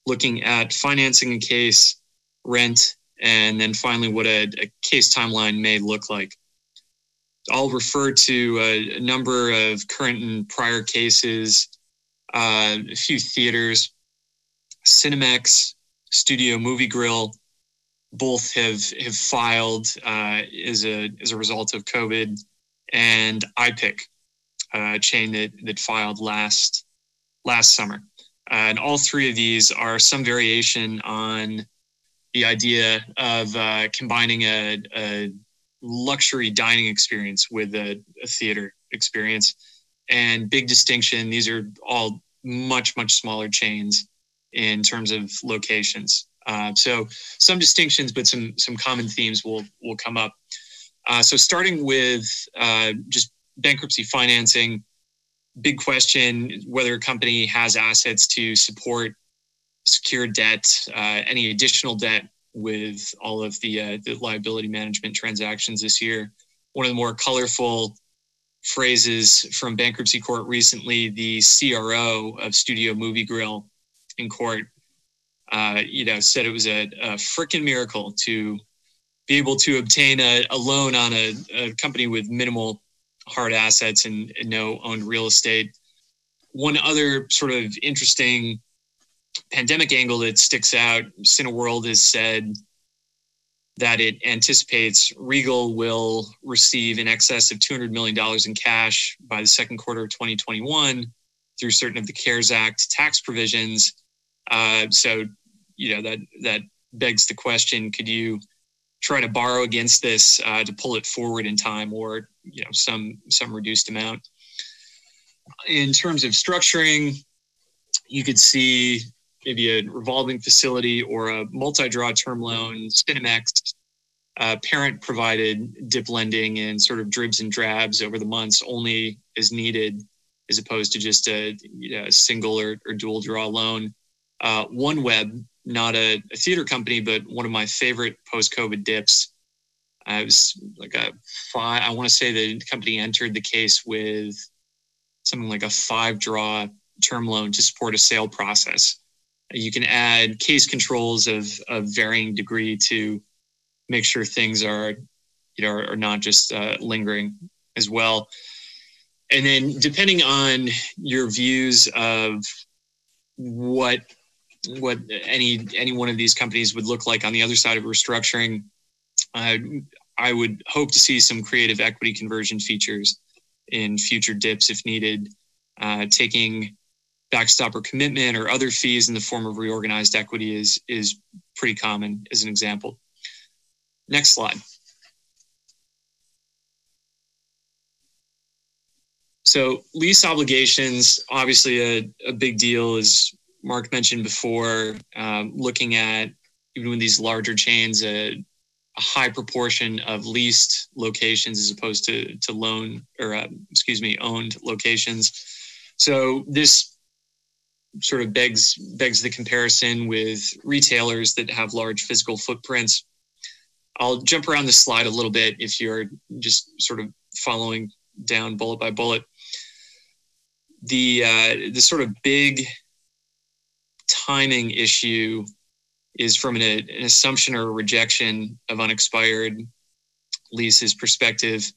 Speaker 7: looking at financing a case, rent, and then finally what a, a case timeline may look like. I'll refer to a, number of current and prior cases, uh, a few theaters, Cinemex, Studio Movie Grill, both have have filed uh, as a as a result of COVID, and iPic, a chain that that filed last last summer. Uh, and all three of these are some variation on the idea of uh, combining a, a, luxury dining experience with a, a theater experience. And big distinction: these are all much much smaller chains in terms of locations. Uh, so some distinctions, but some some common themes will will come up. Uh, so starting with uh, just bankruptcy financing, big question whether a company has assets to support secured debt, uh, any additional debt with all of the, uh, the liability management transactions this year. One of the more colorful phrases from bankruptcy court recently, the CRO of Studio Movie Grill in court uh, you know, said it was a, a freaking miracle to be able to obtain a, a loan on a, a, company with minimal hard assets and, and no owned real estate. One other sort of interesting pandemic angle that sticks out, Cineworld has said that it anticipates Regal will receive in excess of $200 million in cash by the second quarter of 2021 through certain of the CARES Act tax provisions. Uh, so you know that that begs the question: Could you try to borrow against this uh, to pull it forward in time, or you know some some reduced amount? In terms of structuring, you could see maybe a revolving facility or a multi-draw term loan, Cinemex uh, parent provided dip lending and sort of dribs and drabs over the months only as needed, as opposed to just a, you know, single or, or, dual draw loan. Uh, OneWeb not a, a theater company, but one of my favorite post COVID dips. I was like a five, I want to say the company entered the case with something like a five draw term loan to support a sale process. You can add case controls of, of varying degree to make sure things are, you know, are, are not just uh, lingering as well. And then depending on your views of what what any any one of these companies would look like on the other side of restructuring. Uh, I would hope to see some creative equity conversion features in future dips if needed, uh, taking backstop or commitment or other fees in the form of reorganized equity is is pretty common as an example. next slide. So lease obligations, obviously a, a big deal, as Mark mentioned before. Um, looking at even with these larger chains, a, a, high proportion of leased locations as opposed to to loan or uh, excuse me owned locations. So this sort of begs begs the comparison with retailers that have large physical footprints. I'll jump around the slide a little bit if you're just sort of following down bullet by bullet the uh, the sort of big timing issue is from an, an assumption or rejection of unexpired leases perspective.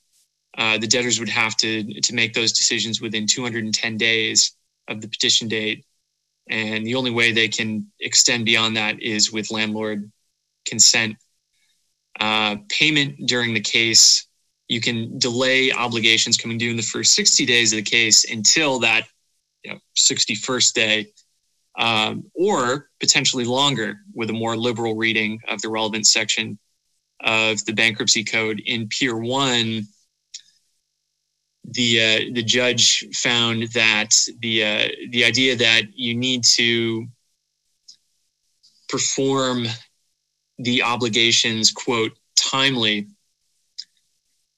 Speaker 7: Uh, the debtors would have to to make those decisions within 210 days of the petition date, and the only way they can extend beyond that is with landlord consent. Uh, payment during the case you can delay obligations coming due in the first 60 days of the case until that you know, 61st day, um, or potentially longer with a more liberal reading of the relevant section of the bankruptcy code. In Pier 1, the uh, the judge found that the uh, the idea that you need to perform the obligations quote timely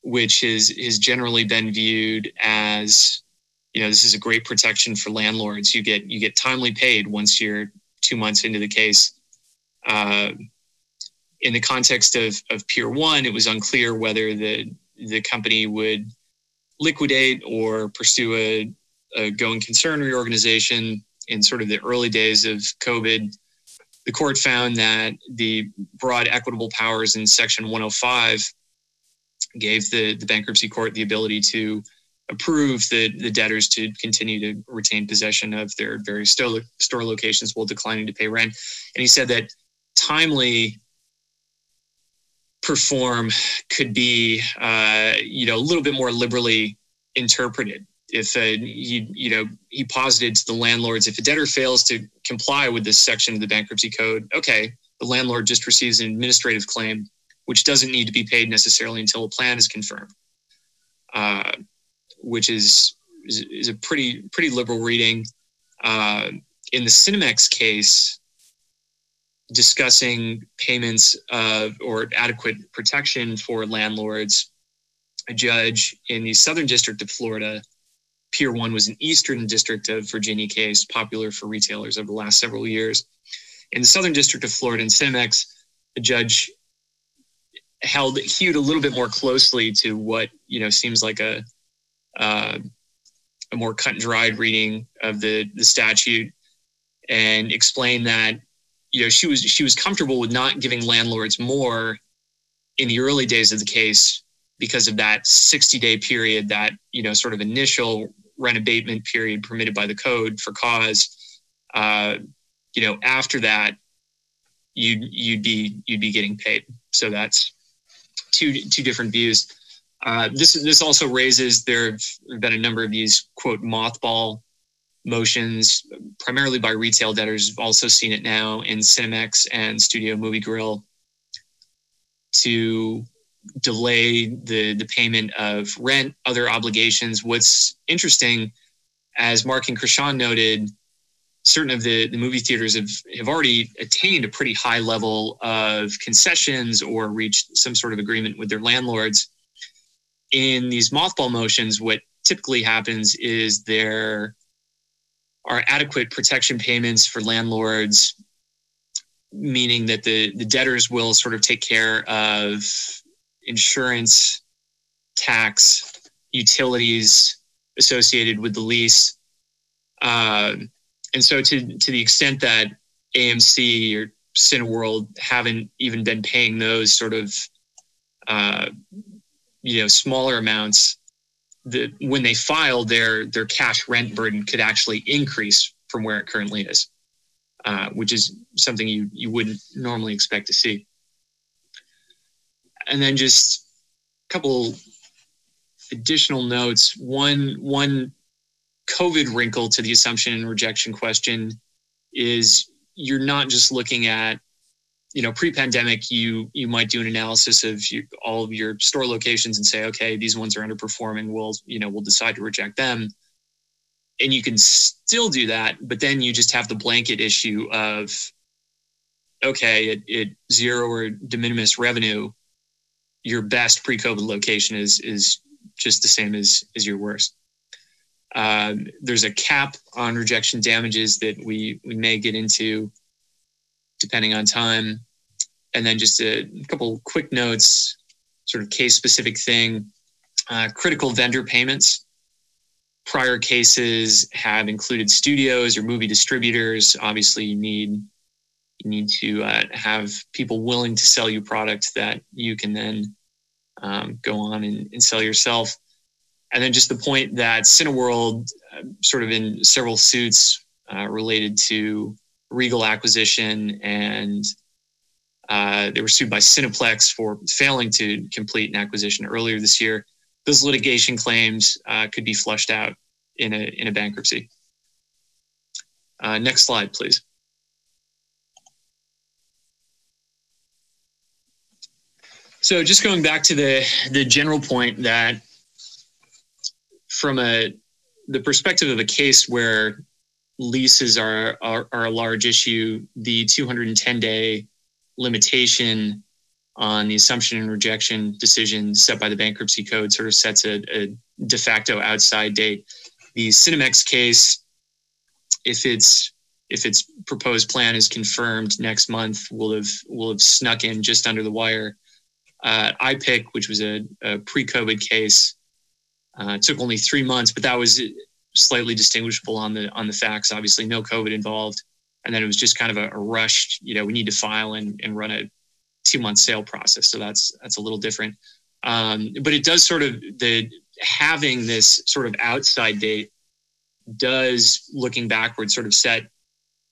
Speaker 7: which is has generally been viewed as you know this is a great protection for landlords. You get you get timely paid once you're two months into the case. Uh, in the context of, of pier one it was unclear whether the the company would liquidate or pursue a, a going concern reorganization in sort of the early days of covid the court found that the broad equitable powers in section 105 gave the, the bankruptcy court the ability to approve the, the debtors to continue to retain possession of their various store, store locations while declining to pay rent. And he said that timely perform could be, uh, you know, a little bit more liberally interpreted. If uh, he, you know, he posited to the landlords, if a debtor fails to comply with this section of the bankruptcy code, okay, the landlord just receives an administrative claim which doesn't need to be paid necessarily until a plan is confirmed, uh, which is, is, is a pretty pretty liberal reading. Uh, in the Cinemex case, discussing payments of or adequate protection for landlords, a judge in the Southern District of Florida, Pier One was an Eastern District of Virginia case, popular for retailers over the last several years. In the Southern District of Florida, in Cinemex, the judge held hewed a little bit more closely to what you know seems like a uh, a more cut and dried reading of the the statute and explained that you know she was she was comfortable with not giving landlords more in the early days of the case because of that 60 day period that you know sort of initial rent abatement period permitted by the code for cause uh, you know after that you'd you'd be you'd be getting paid so that's two two different views. Uh, this this also raises there have been a number of these quote mothball motions, primarily by retail debtors. I've also seen it now in Cinemex and Studio Movie Grill to delay the the payment of rent, other obligations. What's interesting, as Mark and Krishan noted, certain of the, the movie theaters have, have already attained a pretty high level of concessions or reached some sort of agreement with their landlords. In these mothball motions, what typically happens is there are adequate protection payments for landlords, meaning that the, the debtors will sort of take care of insurance, tax, utilities associated with the lease. Uh, and so to to the extent that AMC or Cineworld haven't even been paying those sort of uh, you know smaller amounts, the when they file their their cash rent burden could actually increase from where it currently is, uh, which is something you you wouldn't normally expect to see. And then just a couple additional notes. One one COVID wrinkle to the assumption and rejection question is you're not just looking at you know, pre-pandemic, you you might do an analysis of all of your store locations and say, okay, these ones are underperforming. We'll you know we'll decide to reject them, and you can still do that. But then you just have the blanket issue of, okay, at, at zero or de minimis revenue, your best pre-COVID location is is just the same as as your worst. Um, there's a cap on rejection damages that we we may get into depending on time. And then just a couple quick notes, sort of case specific thing. Uh, critical vendor payments. Prior cases have included studios or movie distributors. Obviously, you need you need to uh, have people willing to sell you product that you can then um, go on and, and, sell yourself. And then just the point that Cineworld, uh, sort of in several suits uh, related to Regal acquisition, and uh, they were sued by Cineplex for failing to complete an acquisition earlier this year. Those litigation claims uh, could be flushed out in a in a bankruptcy. Uh, next slide, please. So, just going back to the the general point that, from a the perspective of a case where leases are, are, are a large issue. The 210 day limitation on the assumption and rejection decision set by the bankruptcy code sort of sets a, a de facto outside date. The Cinemex case, if its if its proposed plan is confirmed next month, will have will have snuck in just under the wire. Uh, IPIC, which was a, a pre-COVID case, uh, took only three months, but that was slightly distinguishable on the on the facts. Obviously, no COVID involved, and then it was just kind of a, a rushed. You know, we need to file and, and run a two month sale process. So that's that's a little different. Um, but it does sort of the having this sort of outside date does looking backward sort of set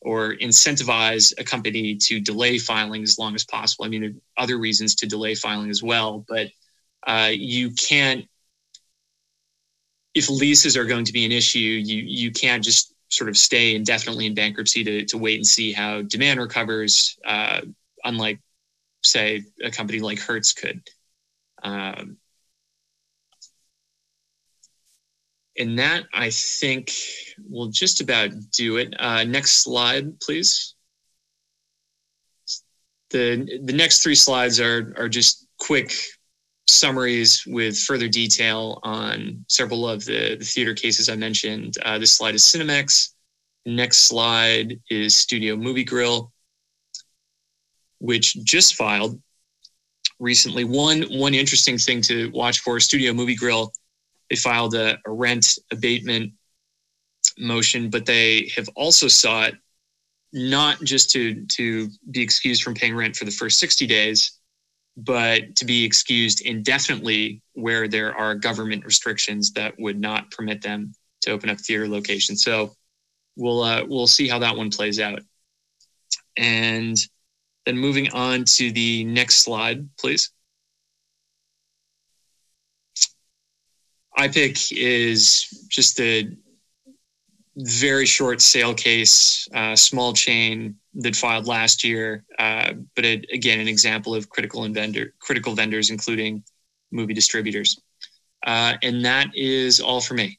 Speaker 7: or incentivize a company to delay filing as long as possible. I mean, other reasons to delay filing as well, but uh, you can't if leases are going to be an issue, you you can't just sort of stay indefinitely in bankruptcy to to wait and see how demand recovers. Uh, unlike, say, a company like Hertz could. Um, and that I think will just about do it. Uh, next slide, please. The the next three slides are are just quick summaries with further detail on several of the, the theater cases I mentioned. Uh, this slide is Cinemex. Next slide is Studio Movie Grill, which just filed recently. One one interesting thing to watch for Studio Movie Grill, they filed a, a rent abatement motion, but they have also sought not just to to be excused from paying rent for the first 60 days, but to be excused indefinitely where there are government restrictions that would not permit them to open up theater locations. So we'll uh, we'll see how that one plays out. And then moving on to the next slide, please. IPIC is just a very short sale case, uh, small chain that filed last year, uh, but it, again, an example of critical and vendor, critical vendors, including movie distributors. Uh, and that is all for me.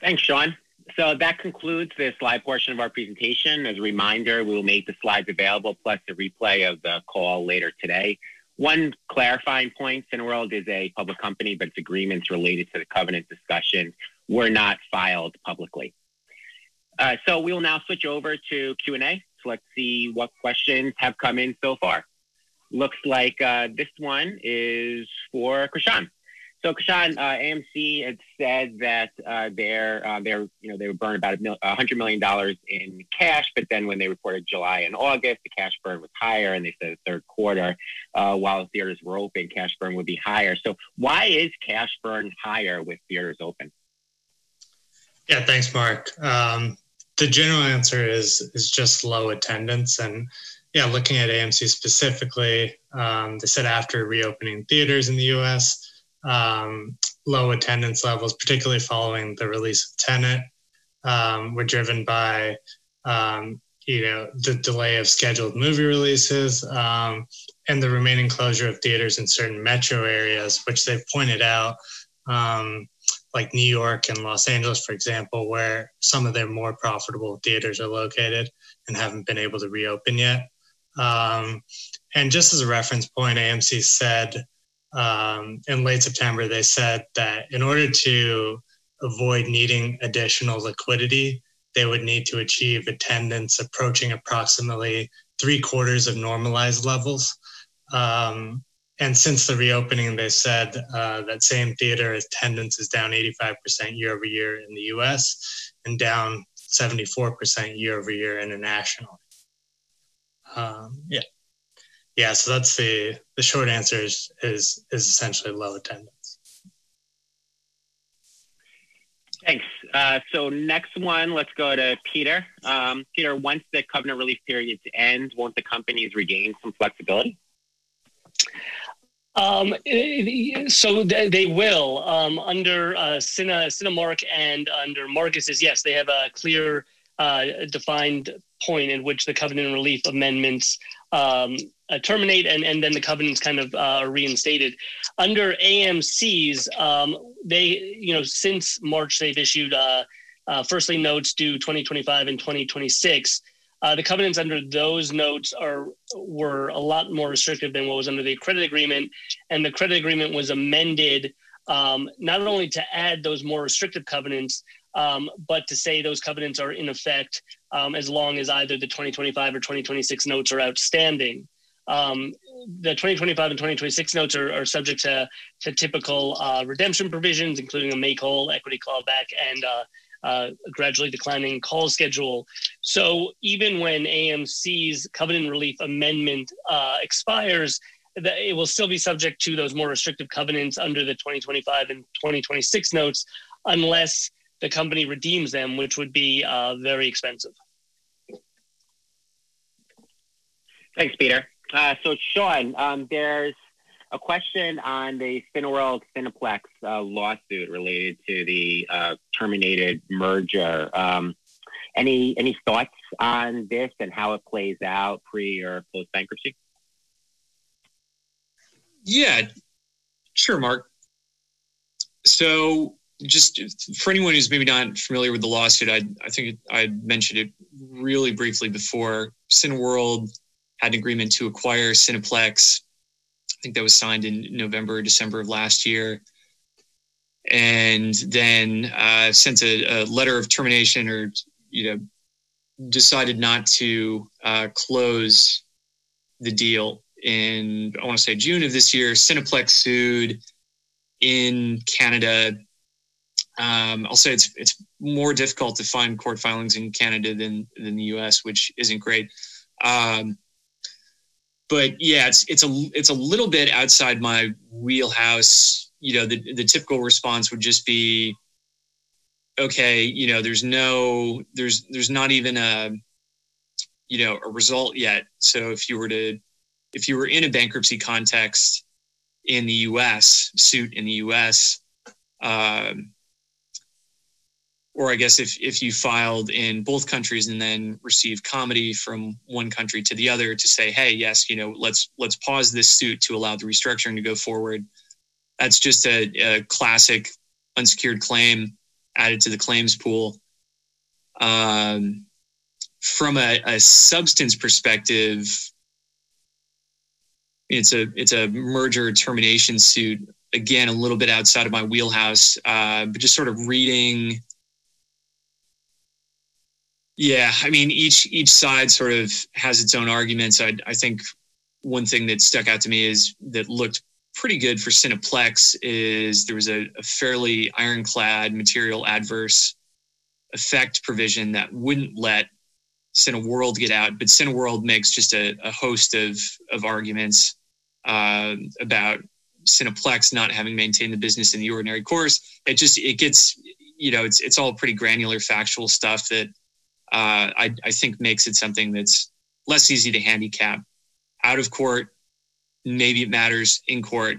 Speaker 4: Thanks, Sean. So that concludes the slide portion of our presentation. As a reminder, we will make the slides available plus a replay of the call later today. One clarifying point, Cineworld is a public company, but its agreements related to the covenant discussion were not filed publicly. Uh, so we will now switch over to Q&A. So let's see what questions have come in so far. Looks like uh, this one is for Krishan. So, Krishan, uh, AMC had said that uh, they're, uh, they're, you know, they would burn about a $100 million in cash, but then when they reported July and August, the cash burn was higher, and they said the third quarter, uh, while theaters were open, cash burn would be higher. So, why is cash burn higher with theaters open?
Speaker 5: Yeah, thanks, Mark. Um, the general answer is is just low attendance, and yeah, looking at AMC specifically, um, they said after reopening theaters in the U.S um, low attendance levels, particularly following the release of Tenet, um, were driven by um, you know the delay of scheduled movie releases um, and the remaining closure of theaters in certain metro areas, which they pointed out, um, like New York and Los Angeles, for example, where some of their more profitable theaters are located and haven't been able to reopen yet. Um, and just as a reference point, AMC said um, in late September, they said that in order to avoid needing additional liquidity, they would need to achieve attendance approaching approximately three quarters of normalized levels. Um, and since the reopening, they said uh, that same theater attendance is down 85% year over year in the US and down 74% year over year internationally. Um, yeah. Yeah, so that's the the short answer is is, is essentially low attendance.
Speaker 4: Thanks. Uh, so next one, let's go to Peter. Um, Peter, once the covenant relief period ends, won't the companies regain some flexibility?
Speaker 6: Um, so they will um, under uh, Cine, Cinemark and under Marcus's. Yes, they have a clear, uh, defined point in which the covenant relief amendments um, uh, terminate and, and then the covenants kind of uh, are reinstated. Under AMC's, um, they, you know, since March, they've issued uh, uh first lien notes due 2025 and 2026. Uh, the covenants under those notes are were a lot more restrictive than what was under the credit agreement, and the credit agreement was amended um, not only to add those more restrictive covenants, um, but to say those covenants are in effect um, as long as either the 2025 or 2026 notes are outstanding. Um, the 2025 and 2026 notes are, are subject to, to typical uh, redemption provisions, including a make whole, equity clawback, and uh, uh, gradually declining call schedule. So even when AMC's covenant relief amendment uh, expires, it will still be subject to those more restrictive covenants under the 2025 and 2026 notes, unless the company redeems them, which would be uh, very expensive.
Speaker 4: Thanks, Peter. Uh, so, Sean, um, there's a question on the Cineworld Cineplex uh, lawsuit related to the uh, terminated merger. Um, any any thoughts on this and how it plays out pre or post bankruptcy?
Speaker 7: Yeah, sure, Mark. So, just for anyone who's maybe not familiar with the lawsuit, I, I think I mentioned it really briefly before. Cineworld had an agreement to acquire Cineplex. Think that was signed in November, or December of last year. And then uh, sent a, a, letter of termination or, you know, decided not to uh, close the deal in, I want to say June of this year. Cineplex sued in Canada. Um, I'll say it's it's more difficult to find court filings in Canada than than the U.S., which isn't great. Um, but yeah, it's it's a it's a little bit outside my wheelhouse. You know, the the typical response would just be, okay, you know, there's no there's there's not even a you know a result yet. So if you were to if you were in a bankruptcy context in the U.S. suit in the U.S. Um, or I guess if if you filed in both countries and then received comity from one country to the other to say, hey, yes, you know, let's let's pause this suit to allow the restructuring to go forward. That's just a, a classic unsecured claim added to the claims pool. Um, from a, a substance perspective, it's a it's a merger termination suit. Again, a little bit outside of my wheelhouse, uh, but just sort of reading yeah, I mean each each side sort of has its own arguments. I, I think one thing that stuck out to me is that looked pretty good for Cineplex is there was a, a fairly ironclad material adverse effect provision that wouldn't let Cineworld get out, but Cineworld makes just a, a host of of arguments uh, about Cineplex not having maintained the business in the ordinary course. It just it gets you know it's it's all pretty granular factual stuff that uh, I, I think makes it something that's less easy to handicap. Out of court, maybe it matters. In court,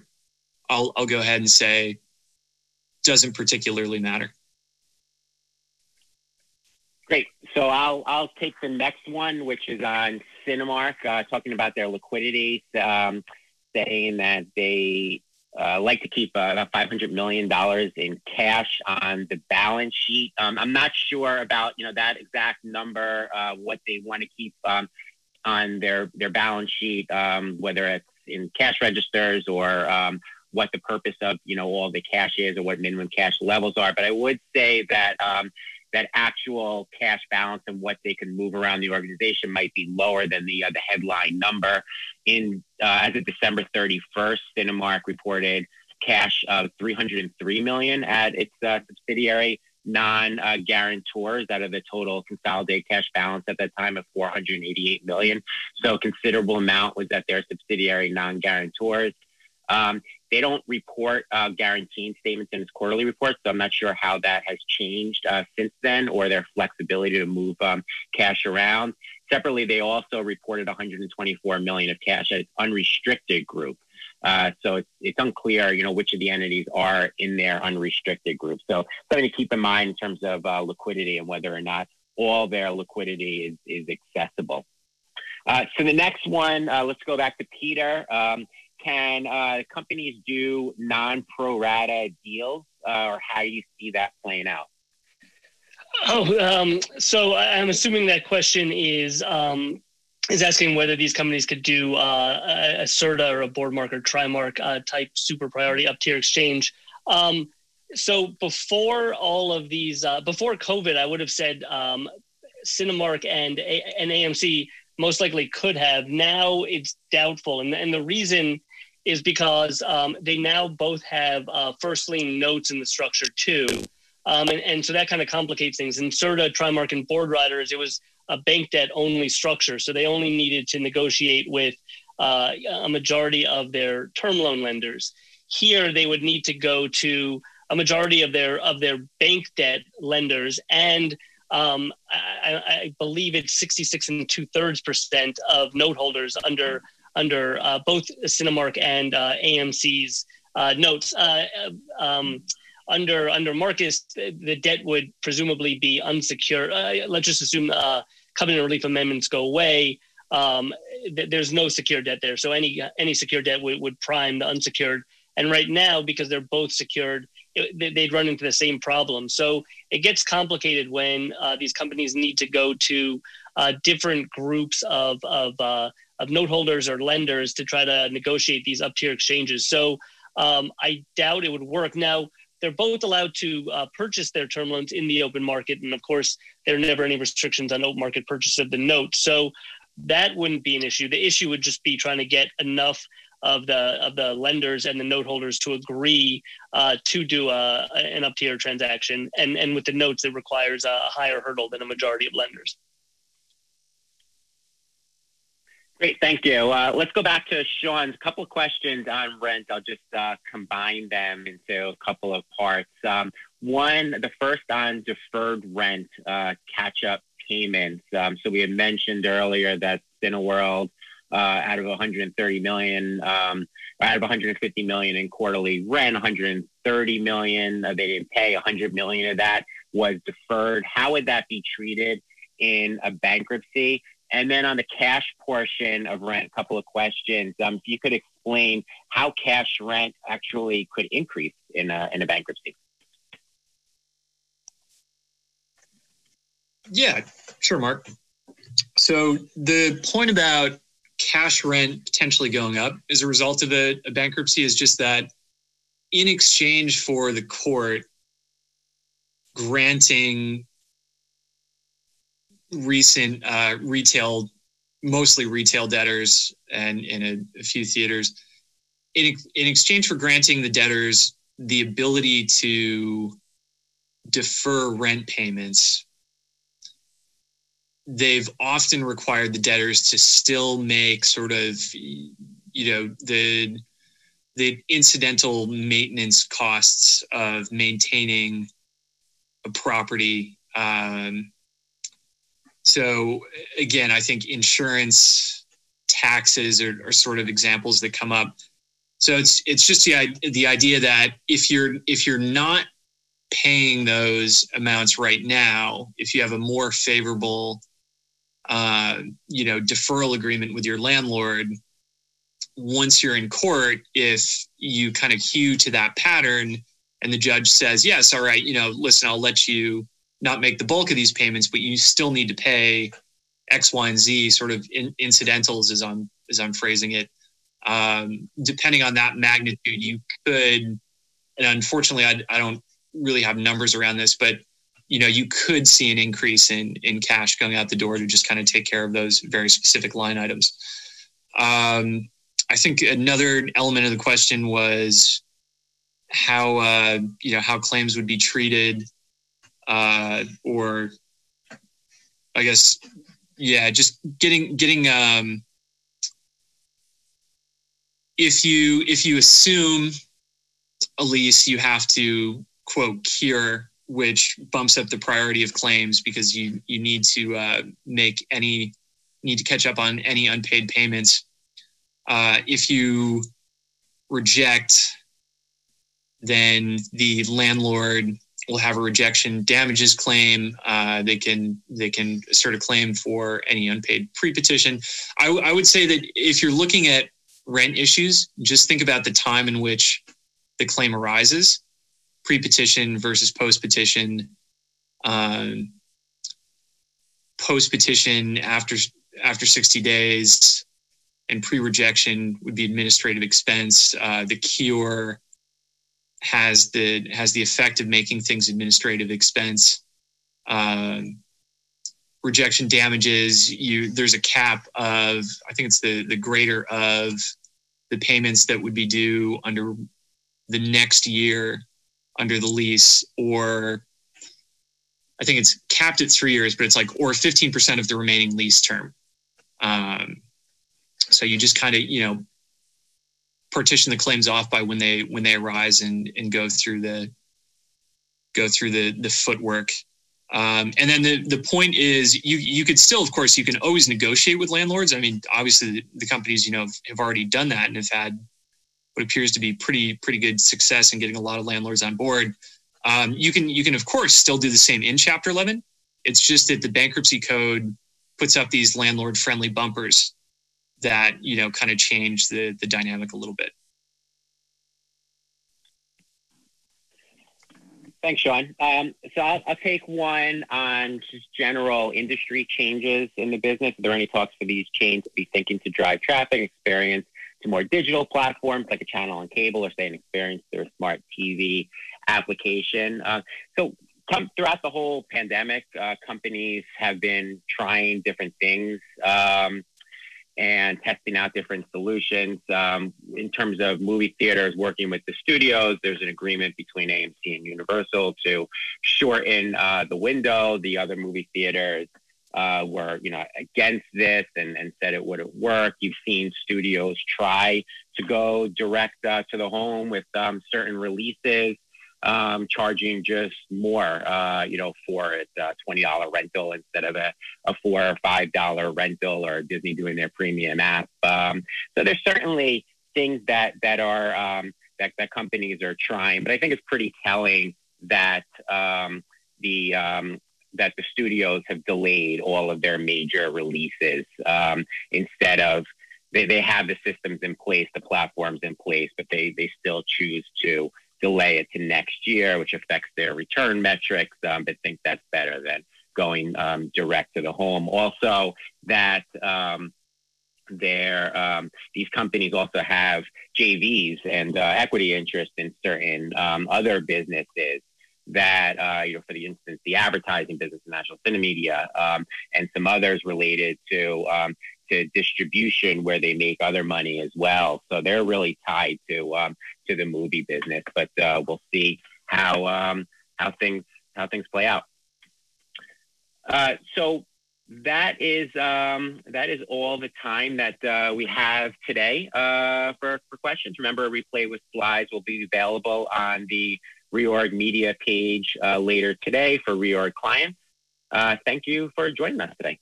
Speaker 7: I'll, I'll go ahead and say doesn't particularly matter.
Speaker 4: Great. So I'll I'll take the next one, which is on Cinemark, uh, talking about their liquidity, um, saying that they uh, like to keep uh, about $500 million in cash on the balance sheet. Um, I'm not sure about, you know, that exact number, uh, what they want to keep um, on their, their balance sheet, um, whether it's in cash registers or um, what the purpose of, you know, all the cash is or what minimum cash levels are. But I would say that um, that actual cash balance and what they can move around the organization might be lower than the uh, the headline number. In uh, as of December 31st, Cinemark reported cash of 303 million at its uh, subsidiary non-guarantors out of the total consolidated cash balance at that time of 488 million. So a considerable amount was at their subsidiary non-guarantors. Um, they don't report uh, guaranteeing statements in its quarterly reports, so I'm not sure how that has changed uh, since then or their flexibility to move um, cash around. Separately, they also reported 124 million of cash at its unrestricted group. Uh, so it's, it's unclear, you know, which of the entities are in their unrestricted group. So something to keep in mind in terms of uh, liquidity and whether or not all their liquidity is, is accessible. Uh, so the next one, uh, let's go back to Peter. Um, can uh, companies do non-pro rata deals, uh, or how do you see that playing out?
Speaker 6: Oh, um, so I'm assuming that question is um, is asking whether these companies could do uh, a, a Serta or a board mark or trimark uh, type super priority up tier exchange. Um, so before all of these, uh, before COVID, I would have said um, Cinemark and a- and AMC most likely could have. Now it's doubtful, and and the reason is because um, they now both have uh, first lien notes in the structure too. Um, and, and so that kind of complicates things. In Serta, Trimark, and Boardriders, it was a bank debt only structure. So they only needed to negotiate with uh, a majority of their term loan lenders. Here, they would need to go to a majority of their of their bank debt lenders and um, I, I, believe it's 66 and two thirds percent of note holders under under uh, both Cinemark and uh, AMC's uh, notes. Uh, um, under under Marcus, the debt would presumably be unsecured. let's just assume covenant relief amendments go away. Um, th- there's no secured debt there, so any any secured debt would, would prime the unsecured. And right now, because they're both secured, it, they'd run into the same problem. So it gets complicated when uh, these companies need to go to uh, different groups of of uh, of note holders or lenders to try to negotiate these up tier exchanges. So um, I doubt it would work. Now, they're both allowed to uh, purchase their term loans in the open market. And of course, there are never any restrictions on open market purchase of the note. So that wouldn't be an issue. The issue would just be trying to get enough of the of the lenders and the note holders to agree uh, to do a, an up tier transaction. And, and with the notes, it requires a higher hurdle than a majority of lenders.
Speaker 4: Great, thank you. Uh, let's go back to Sean's couple of questions on rent. I'll just uh, combine them into a couple of parts. Um, one, the first on deferred rent uh, catch-up payments. Um, so we had mentioned earlier that Cineworld, uh, out of 130 million, um, out of 150 million in quarterly rent, 130 million uh, they didn't pay. 100 million of that was deferred. How would that be treated in a bankruptcy? And then on the cash portion of rent, a couple of questions. Um, if you could explain how cash rent actually could increase in a, in a bankruptcy.
Speaker 7: Yeah, sure, Mark. So the point about cash rent potentially going up as a result of a, a bankruptcy is just that in exchange for the court granting recent uh, retail, mostly retail debtors and in a, a few theaters, in, in exchange for granting the debtors the ability to defer rent payments, they've often required the debtors to still make sort of, you know, the the incidental maintenance costs of maintaining a property um, so again, I think insurance, taxes are, are sort of examples that come up. So it's it's just the the idea that if you're if you're not paying those amounts right now, if you have a more favorable, uh, you know, deferral agreement with your landlord, once you're in court, if you kind of hew to that pattern and the judge says, yes, all right, you know, listen, I'll let you not make the bulk of these payments, but you still need to pay X, Y, and Z sort of in, incidentals as I'm, as I'm phrasing it. Um, depending on that magnitude, you could, and unfortunately, I, I don't really have numbers around this, but you know, you could see an increase in in cash going out the door to just kind of take care of those very specific line items. Um, I think another element of the question was how uh, you know how claims would be treated, uh, or I guess yeah, just getting getting um, if you if you assume a lease, you have to quote cure, which bumps up the priority of claims because you you need to uh, make any need to catch up on any unpaid payments. Uh, if you reject, then the landlord will have a rejection damages claim. Uh, they can they can assert a claim for any unpaid pre-petition. I, w- I would say that if you're looking at rent issues, just think about the time in which the claim arises pre-petition versus post-petition. Um, post-petition after after 60 days and pre-rejection would be administrative expense. Uh, the cure has the has the effect of making things administrative expense. Um, rejection damages you there's a cap of I think it's the the greater of the payments that would be due under the next year under the lease or I think it's capped at three years, but it's like or 15% of the remaining lease term. Um, so you just kind of you know partition the claims off by when they when they arise and and go through the go through the the footwork. Um, and then the the point is you you could still of course you can always negotiate with landlords. I mean obviously the, the companies you know have already done that and have had what appears to be pretty pretty good success in getting a lot of landlords on board. Um, you can you can of course still do the same in Chapter 11. It's just that the bankruptcy code puts up these landlord friendly bumpers that you know kind of change the the dynamic a little bit.
Speaker 4: Thanks, Sean. Um, so I'll, I'll, take one on just general industry changes in the business. Are there any talks for these chains to be thinking to drive traffic experience to more digital platforms like a channel on cable or say an experience through a smart TV application. Uh, so come throughout the whole pandemic, uh, companies have been trying different things. Um, and testing out different solutions. Um, in terms of movie theaters working with the studios, there's an agreement between AMC and Universal to shorten uh, the window. The other movie theaters uh, were you know against this and, and said it wouldn't work. You've seen studios try to go direct uh, to the home with um, certain releases, um, charging just more, uh, you know, for a uh, twenty dollar rental instead of a, a four or five dollar rental, or Disney doing their premium app. Um, so there's certainly things that that are um, that that companies are trying, but I think it's pretty telling that um, the um, that the studios have delayed all of their major releases um, instead of they, they have the systems in place, the platforms in place, but they, they still choose to delay it to next year, which affects their return metrics, um, but think that's better than going um, direct to the home. Also, that um, their um, these companies also have JVs and uh, equity interest in certain um, other businesses that, uh, you know, for the instance, the advertising business, National Cinemedia, um, and some others related to um, to distribution where they make other money as well. So they're really tied to um, to the movie business. But uh, we'll see how um, how things how things play out. Uh, so that is um, that is all the time that uh, we have today uh, for, for questions. Remember, a replay with slides will be available on the Reorg Media page uh, later today for Reorg clients. Uh, thank you for joining us today.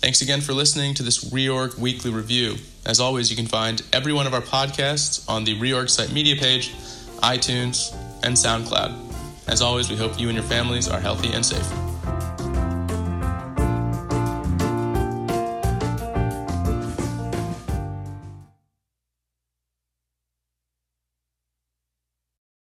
Speaker 2: Thanks again for listening to this Reorg Weekly Review. As always, you can find every one of our podcasts on the Reorg site media page, iTunes, and SoundCloud. As always, we hope you and your families are healthy and safe.